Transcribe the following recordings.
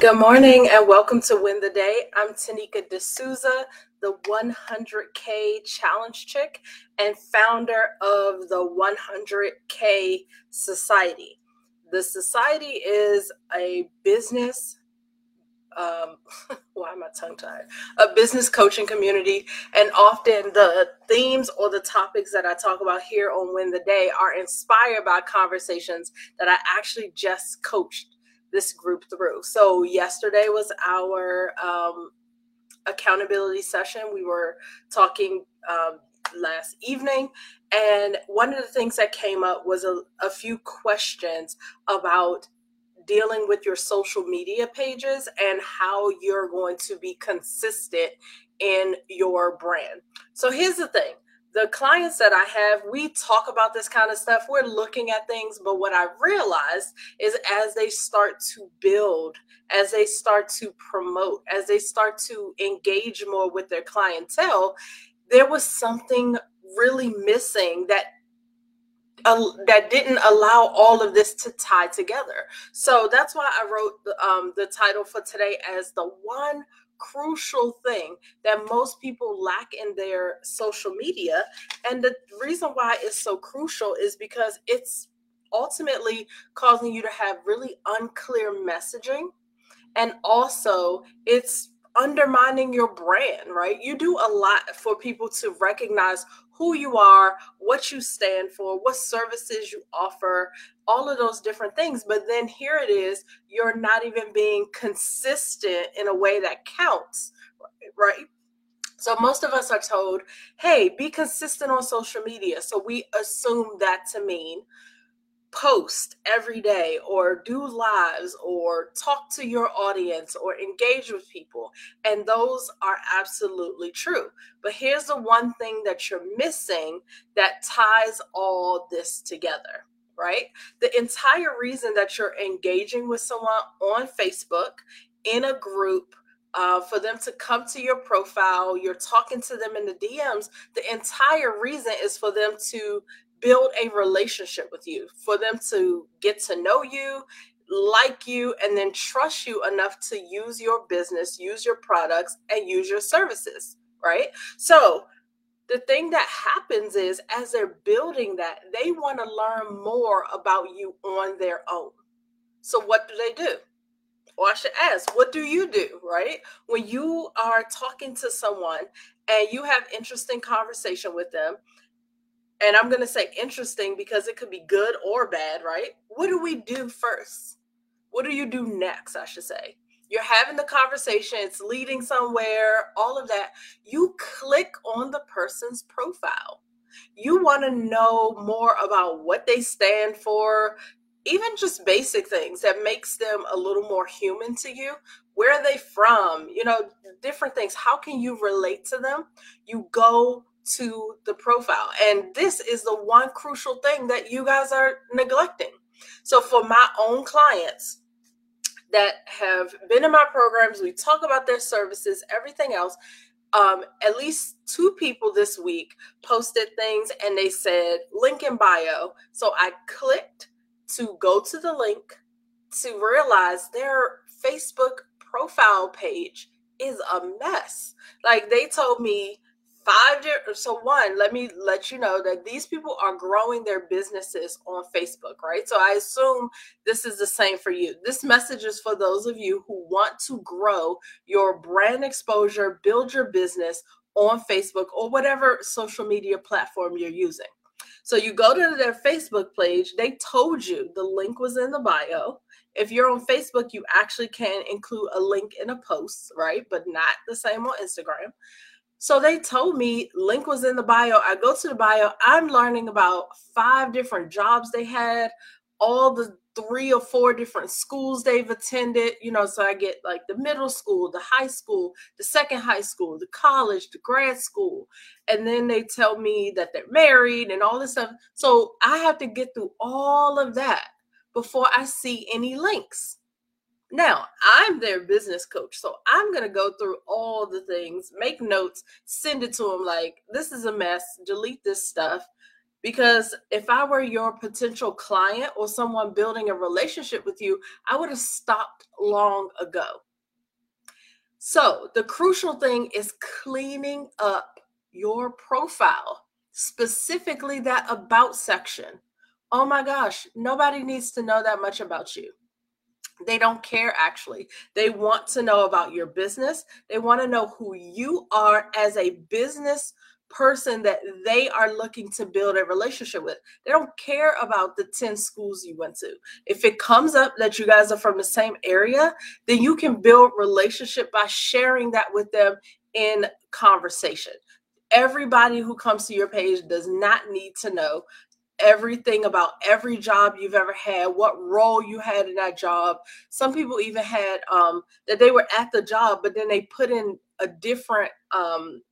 Good morning and welcome to Win the Day. I'm Tanika D'Souza, the 100K Challenge Chick and founder of the 100K Society. The society is a business um, why am I tongue tied? A business coaching community. And often the themes or the topics that I talk about here on Win the Day are inspired by conversations that I actually just coached this group through. So, yesterday was our um, accountability session. We were talking um, last evening. And one of the things that came up was a, a few questions about dealing with your social media pages and how you're going to be consistent in your brand. So here's the thing the clients that I have, we talk about this kind of stuff. We're looking at things, but what I realized is as they start to build, as they start to promote, as they start to engage more with their clientele, there was something really missing that uh, that didn't allow all of this to tie together. So that's why I wrote the, um, the title for today as the one crucial thing that most people lack in their social media. And the reason why it's so crucial is because it's ultimately causing you to have really unclear messaging. And also, it's undermining your brand, right? You do a lot for people to recognize who you are, what you stand for, what services you offer, all of those different things. But then here it is, you're not even being consistent in a way that counts, right? So most of us are told, hey, be consistent on social media. So we assume that to mean post every day or do lives or talk to your audience or engage with people. And those are absolutely true. But here's the one thing that you're missing that ties all this together, right? The entire reason that you're engaging with someone on Facebook in a group. Uh, for them to come to your profile, you're talking to them in the DMs. The entire reason is for them to build a relationship with you, for them to get to know you, like you, and then trust you enough to use your business, use your products, and use your services, right? So, the thing that happens is as they're building that, they want to learn more about you on their own. So, what do they do? Or I should ask, what do you do, right? When you are talking to someone and you have interesting conversation with them and I'm going to say interesting because it could be good or bad, right? What do we do first? What do you do next, I should say? You're having the conversation, it's leading somewhere, all of that. You click on the person's profile. You want to know more about what they stand for, even just basic things that makes them a little more human to you. Where are they from? You know, different things. How can you relate to them? You go to the profile. And this is the one crucial thing that you guys are neglecting. So, for my own clients that have been in my programs, we talk about their services, everything else. Um, at least two people this week posted things and they said link in bio. So I clicked to go to the link to realize their Facebook profile page is a mess. Like they told me five so one let me let you know that these people are growing their businesses on facebook right? So i assume this is the same for you. This message is for those of you who want to grow your brand exposure build your business on facebook or whatever social media platform you're using. So you go to their facebook page they told you the link was in the bio. If you're on facebook you actually can include a link in a post right? But not the same on instagram so they told me link was in the bio. I go to the bio. I'm learning about five different jobs they had, all the three or four different schools they've attended. You know, so I get like the middle school, the high school, the second high school, the college, the grad school. And then they tell me that they're married and all this stuff. So I have to get through all of that before I see any links. Now, I'm their business coach, so I'm going to go through all the things, make notes, send it to them like, this is a mess, delete this stuff. Because if I were your potential client or someone building a relationship with you, I would have stopped long ago. So, the crucial thing is cleaning up your profile, specifically that about section. Oh my gosh, nobody needs to know that much about you. They don't care actually. They want to know about your business. They want to know who you are as a business person that they are looking to build a relationship with. They don't care about the 10 schools you went to. If it comes up that you guys are from the same area, then you can build relationship by sharing that with them in conversation. Everybody who comes to your page does not need to know everything about every job you've ever had, what role you had in that job. Some people even had um, that they were at the job, but then they put in a different um,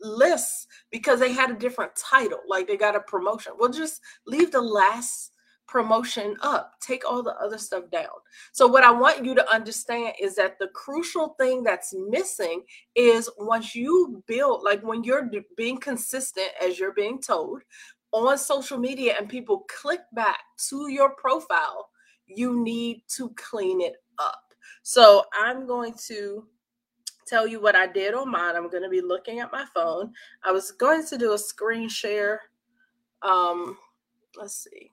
list because they had a different title, like they got a promotion. Well, just leave the last promotion up. Take all the other stuff down. So, what I want you to understand is that the crucial thing that's missing is once you build, like when you're being consistent, as you're being told, on social media and people click back to your profile, you need to clean it up. So I'm going to tell you what I did on mine. I'm going to be looking at my phone. I was going to do a screen share. Um, let's see.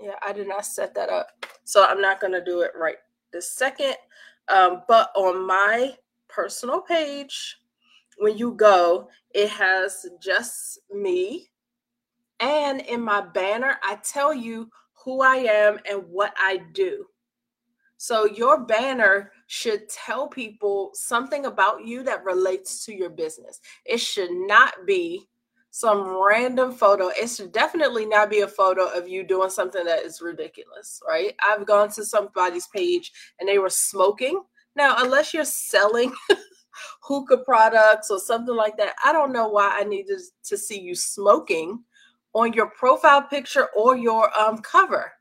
Yeah, I did not set that up. So I'm not going to do it right this second. Um, but on my personal page, when you go, it has just me and in my banner, I tell you who I am and what I do. So your banner should tell people something about you that relates to your business. It should not be some random photo. It should definitely not be a photo of you doing something that is ridiculous, right? I've gone to somebody's page and they were smoking. Now, unless you're selling hookah products or something like that, I don't know why I need to, to see you smoking on your profile picture or your um, cover,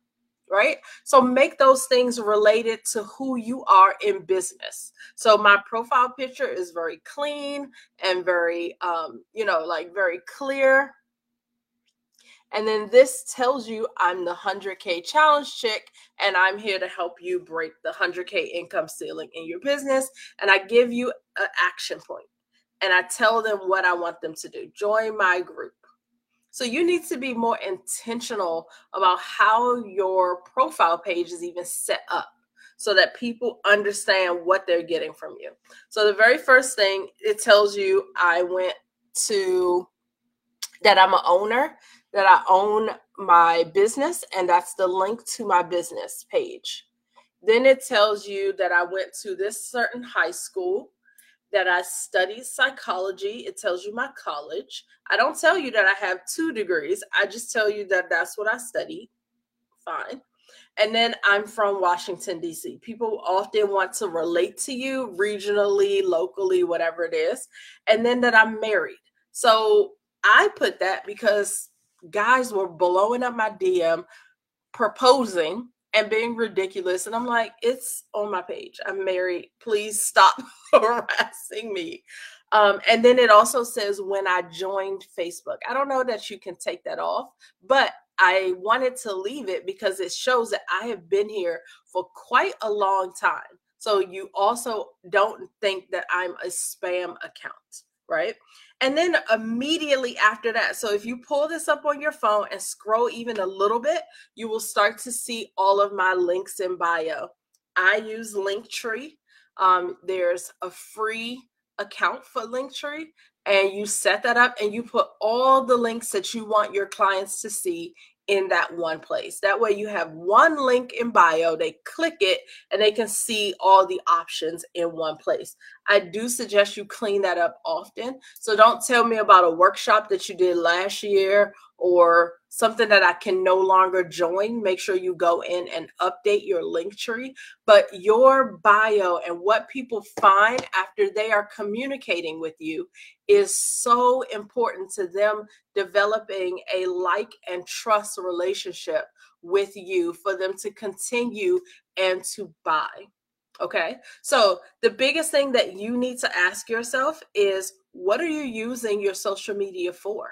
right? So make those things related to who you are in business. So my profile picture is very clean and very, um, you know, like very clear. And then this tells you I'm the 100K challenge chick, and I'm here to help you break the 100K income ceiling in your business. And I give you an action point, and I tell them what I want them to do. Join my group so you need to be more intentional about how your profile page is even set up so that people understand what they're getting from you. So the very first thing it tells you I went to that I'm an owner, that I own my business, and that's the link to my business page. Then it tells you that I went to this certain high school that I studied psychology. It tells you my college. I don't tell you that I have two degrees. I just tell you that that's what I studied. Fine. And then I'm from Washington, D.C. People often want to relate to you regionally, locally, whatever it is. And then that I'm married. So I put that because guys were blowing up my DM proposing and being ridiculous. And I'm like, it's on my page. I'm married. Please stop harassing me. Um, and then it also says when I joined Facebook. I don't know that you can take that off, but I wanted to leave it because it shows that I have been here for quite a long time. So you also don't think that I'm a spam account, right? And then immediately after that, so if you pull this up on your phone and scroll even a little bit, you will start to see all of my links in bio. I use Linktree. Um, there's a free account for Linktree, and you set that up and you put all the links that you want your clients to see in that one place. That way you have one link in bio, they click it and they can see all the options in one place. I do suggest you clean that up often. So don't tell me about a workshop that you did last year or something that I can no longer join, make sure you go in and update your Linktree. But your bio and what people find after they are communicating with you is so important to them developing a like and trust relationship with you for them to continue and to buy. Okay. So the biggest thing that you need to ask yourself is what are you using your social media for?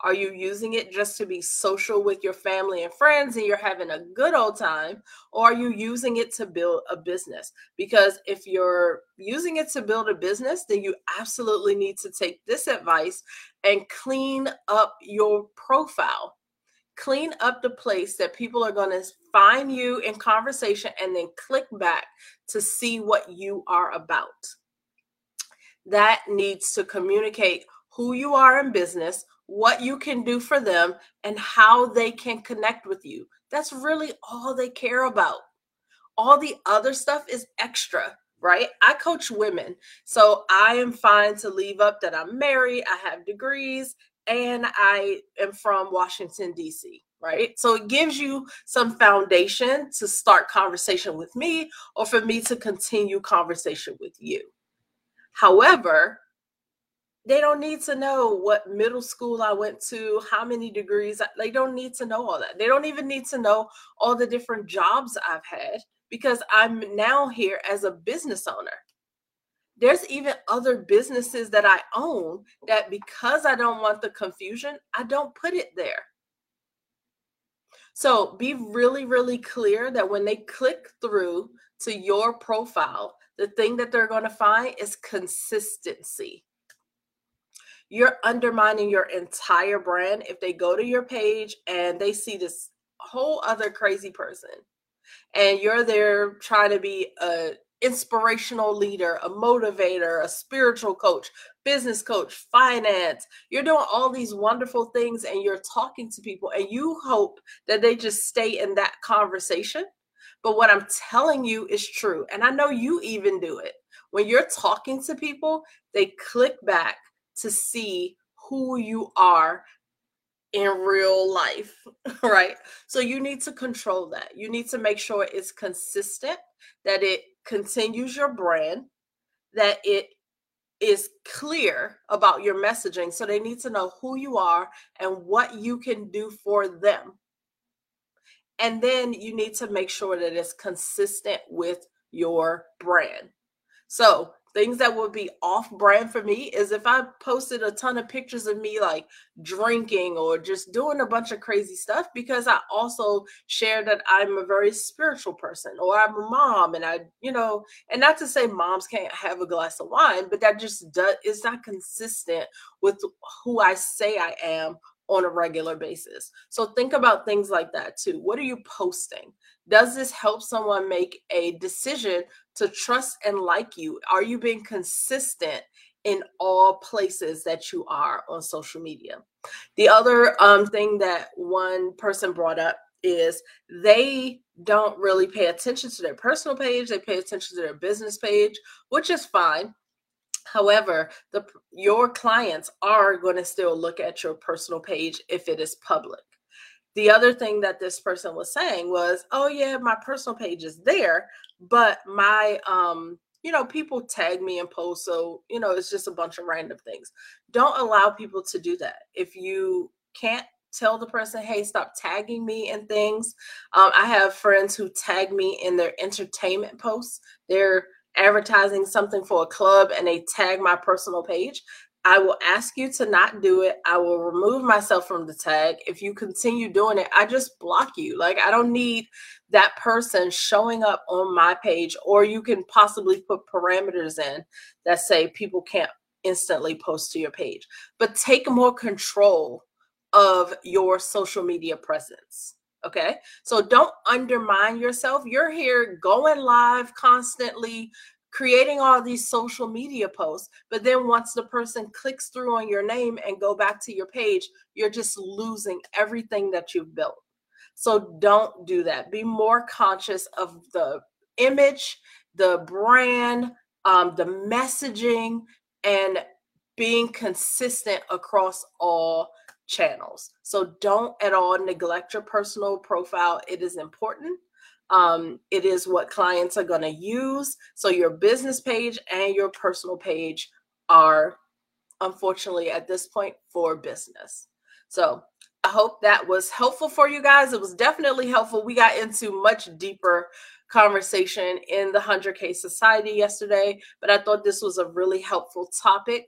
Are you using it just to be social with your family and friends and you're having a good old time? Or are you using it to build a business? Because if you're using it to build a business, then you absolutely need to take this advice and clean up your profile. Clean up the place that people are going to find you in conversation and then click back to see what you are about. That needs to communicate who you are in business, what you can do for them, and how they can connect with you. That's really all they care about. All the other stuff is extra, right? I coach women. So I am fine to leave up that I'm married, I have degrees, and I am from Washington, D.C right? So it gives you some foundation to start conversation with me or for me to continue conversation with you. However, they don't need to know what middle school I went to, how many degrees. They don't need to know all that. They don't even need to know all the different jobs I've had because I'm now here as a business owner. There's even other businesses that I own that because I don't want the confusion, I don't put it there. So be really, really clear that when they click through to your profile, the thing that they're going to find is consistency. You're undermining your entire brand if they go to your page and they see this whole other crazy person and you're there trying to be a inspirational leader, a motivator, a spiritual coach, business coach, finance. You're doing all these wonderful things and you're talking to people and you hope that they just stay in that conversation. But what I'm telling you is true. And I know you even do it. When you're talking to people, they click back to see who you are in real life, right? So you need to control that. You need to make sure it's consistent, that it continues your brand, that it is clear about your messaging. So they need to know who you are and what you can do for them. And then you need to make sure that it's consistent with your brand. So things that would be off brand for me is if I posted a ton of pictures of me like drinking or just doing a bunch of crazy stuff because I also share that I'm a very spiritual person or I'm a mom and I, you know, and not to say moms can't have a glass of wine, but that just does is not consistent with who I say I am on a regular basis. So think about things like that too. What are you posting? Does this help someone make a decision to trust and like you? Are you being consistent in all places that you are on social media? The other um, thing that one person brought up is they don't really pay attention to their personal page, they pay attention to their business page, which is fine. However, the your clients are going to still look at your personal page if it is public the other thing that this person was saying was, "Oh yeah, my personal page is there, but my um you know, people tag me and post. So, you know, it's just a bunch of random things. Don't allow people to do that. If you can't tell the person, hey, stop tagging me and things. Um, I have friends who tag me in their entertainment posts. They're advertising something for a club and they tag my personal page. I will ask you to not do it. I will remove myself from the tag. If you continue doing it, I just block you. Like, I don't need that person showing up on my page, or you can possibly put parameters in that say people can't instantly post to your page. But take more control of your social media presence. Okay. So don't undermine yourself. You're here going live constantly, creating all these social media posts but then once the person clicks through on your name and go back to your page you're just losing everything that you've built. So don't do that. Be more conscious of the image the brand um, the messaging and being consistent across all channels. So don't at all neglect your personal profile. It is important um, it is what clients are going to use. So your business page and your personal page are, unfortunately, at this point for business. So I hope that was helpful for you guys. It was definitely helpful. We got into much deeper conversation in the 100K Society yesterday, but I thought this was a really helpful topic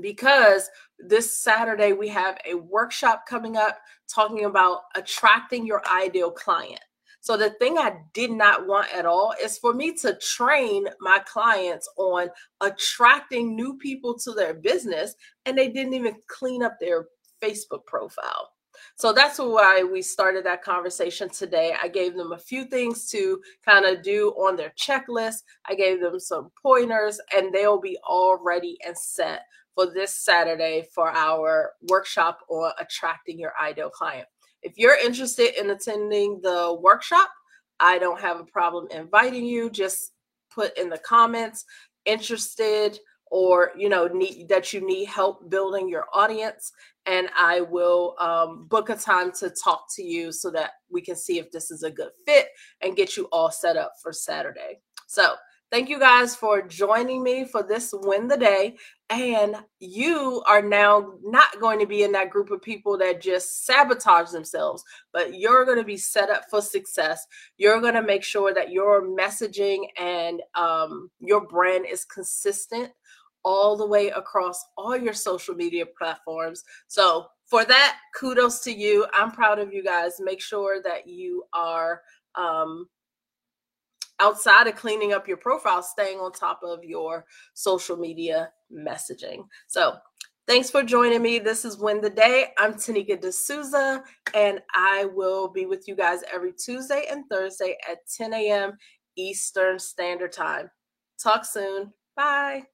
because this Saturday, we have a workshop coming up talking about attracting your ideal client. So, the thing I did not want at all is for me to train my clients on attracting new people to their business, and they didn't even clean up their Facebook profile. So that's why we started that conversation today. I gave them a few things to kind of do on their checklist. I gave them some pointers, and they'll be all ready and set for this Saturday for our workshop on attracting your ideal client. If you're interested in attending the workshop, I don't have a problem inviting you. Just put in the comments interested or you know need that you need help building your audience and i will um, book a time to talk to you so that we can see if this is a good fit and get you all set up for saturday so thank you guys for joining me for this win the day and you are now not going to be in that group of people that just sabotage themselves, but you're going to be set up for success. You're going to make sure that your messaging and um, your brand is consistent all the way across all your social media platforms. So, for that, kudos to you. I'm proud of you guys. Make sure that you are um, outside of cleaning up your profile, staying on top of your social media messaging. So, thanks for joining me. This is Win the Day. I'm Tanika D'Souza, and I will be with you guys every Tuesday and Thursday at 10 a.m. Eastern Standard Time. Talk soon. Bye.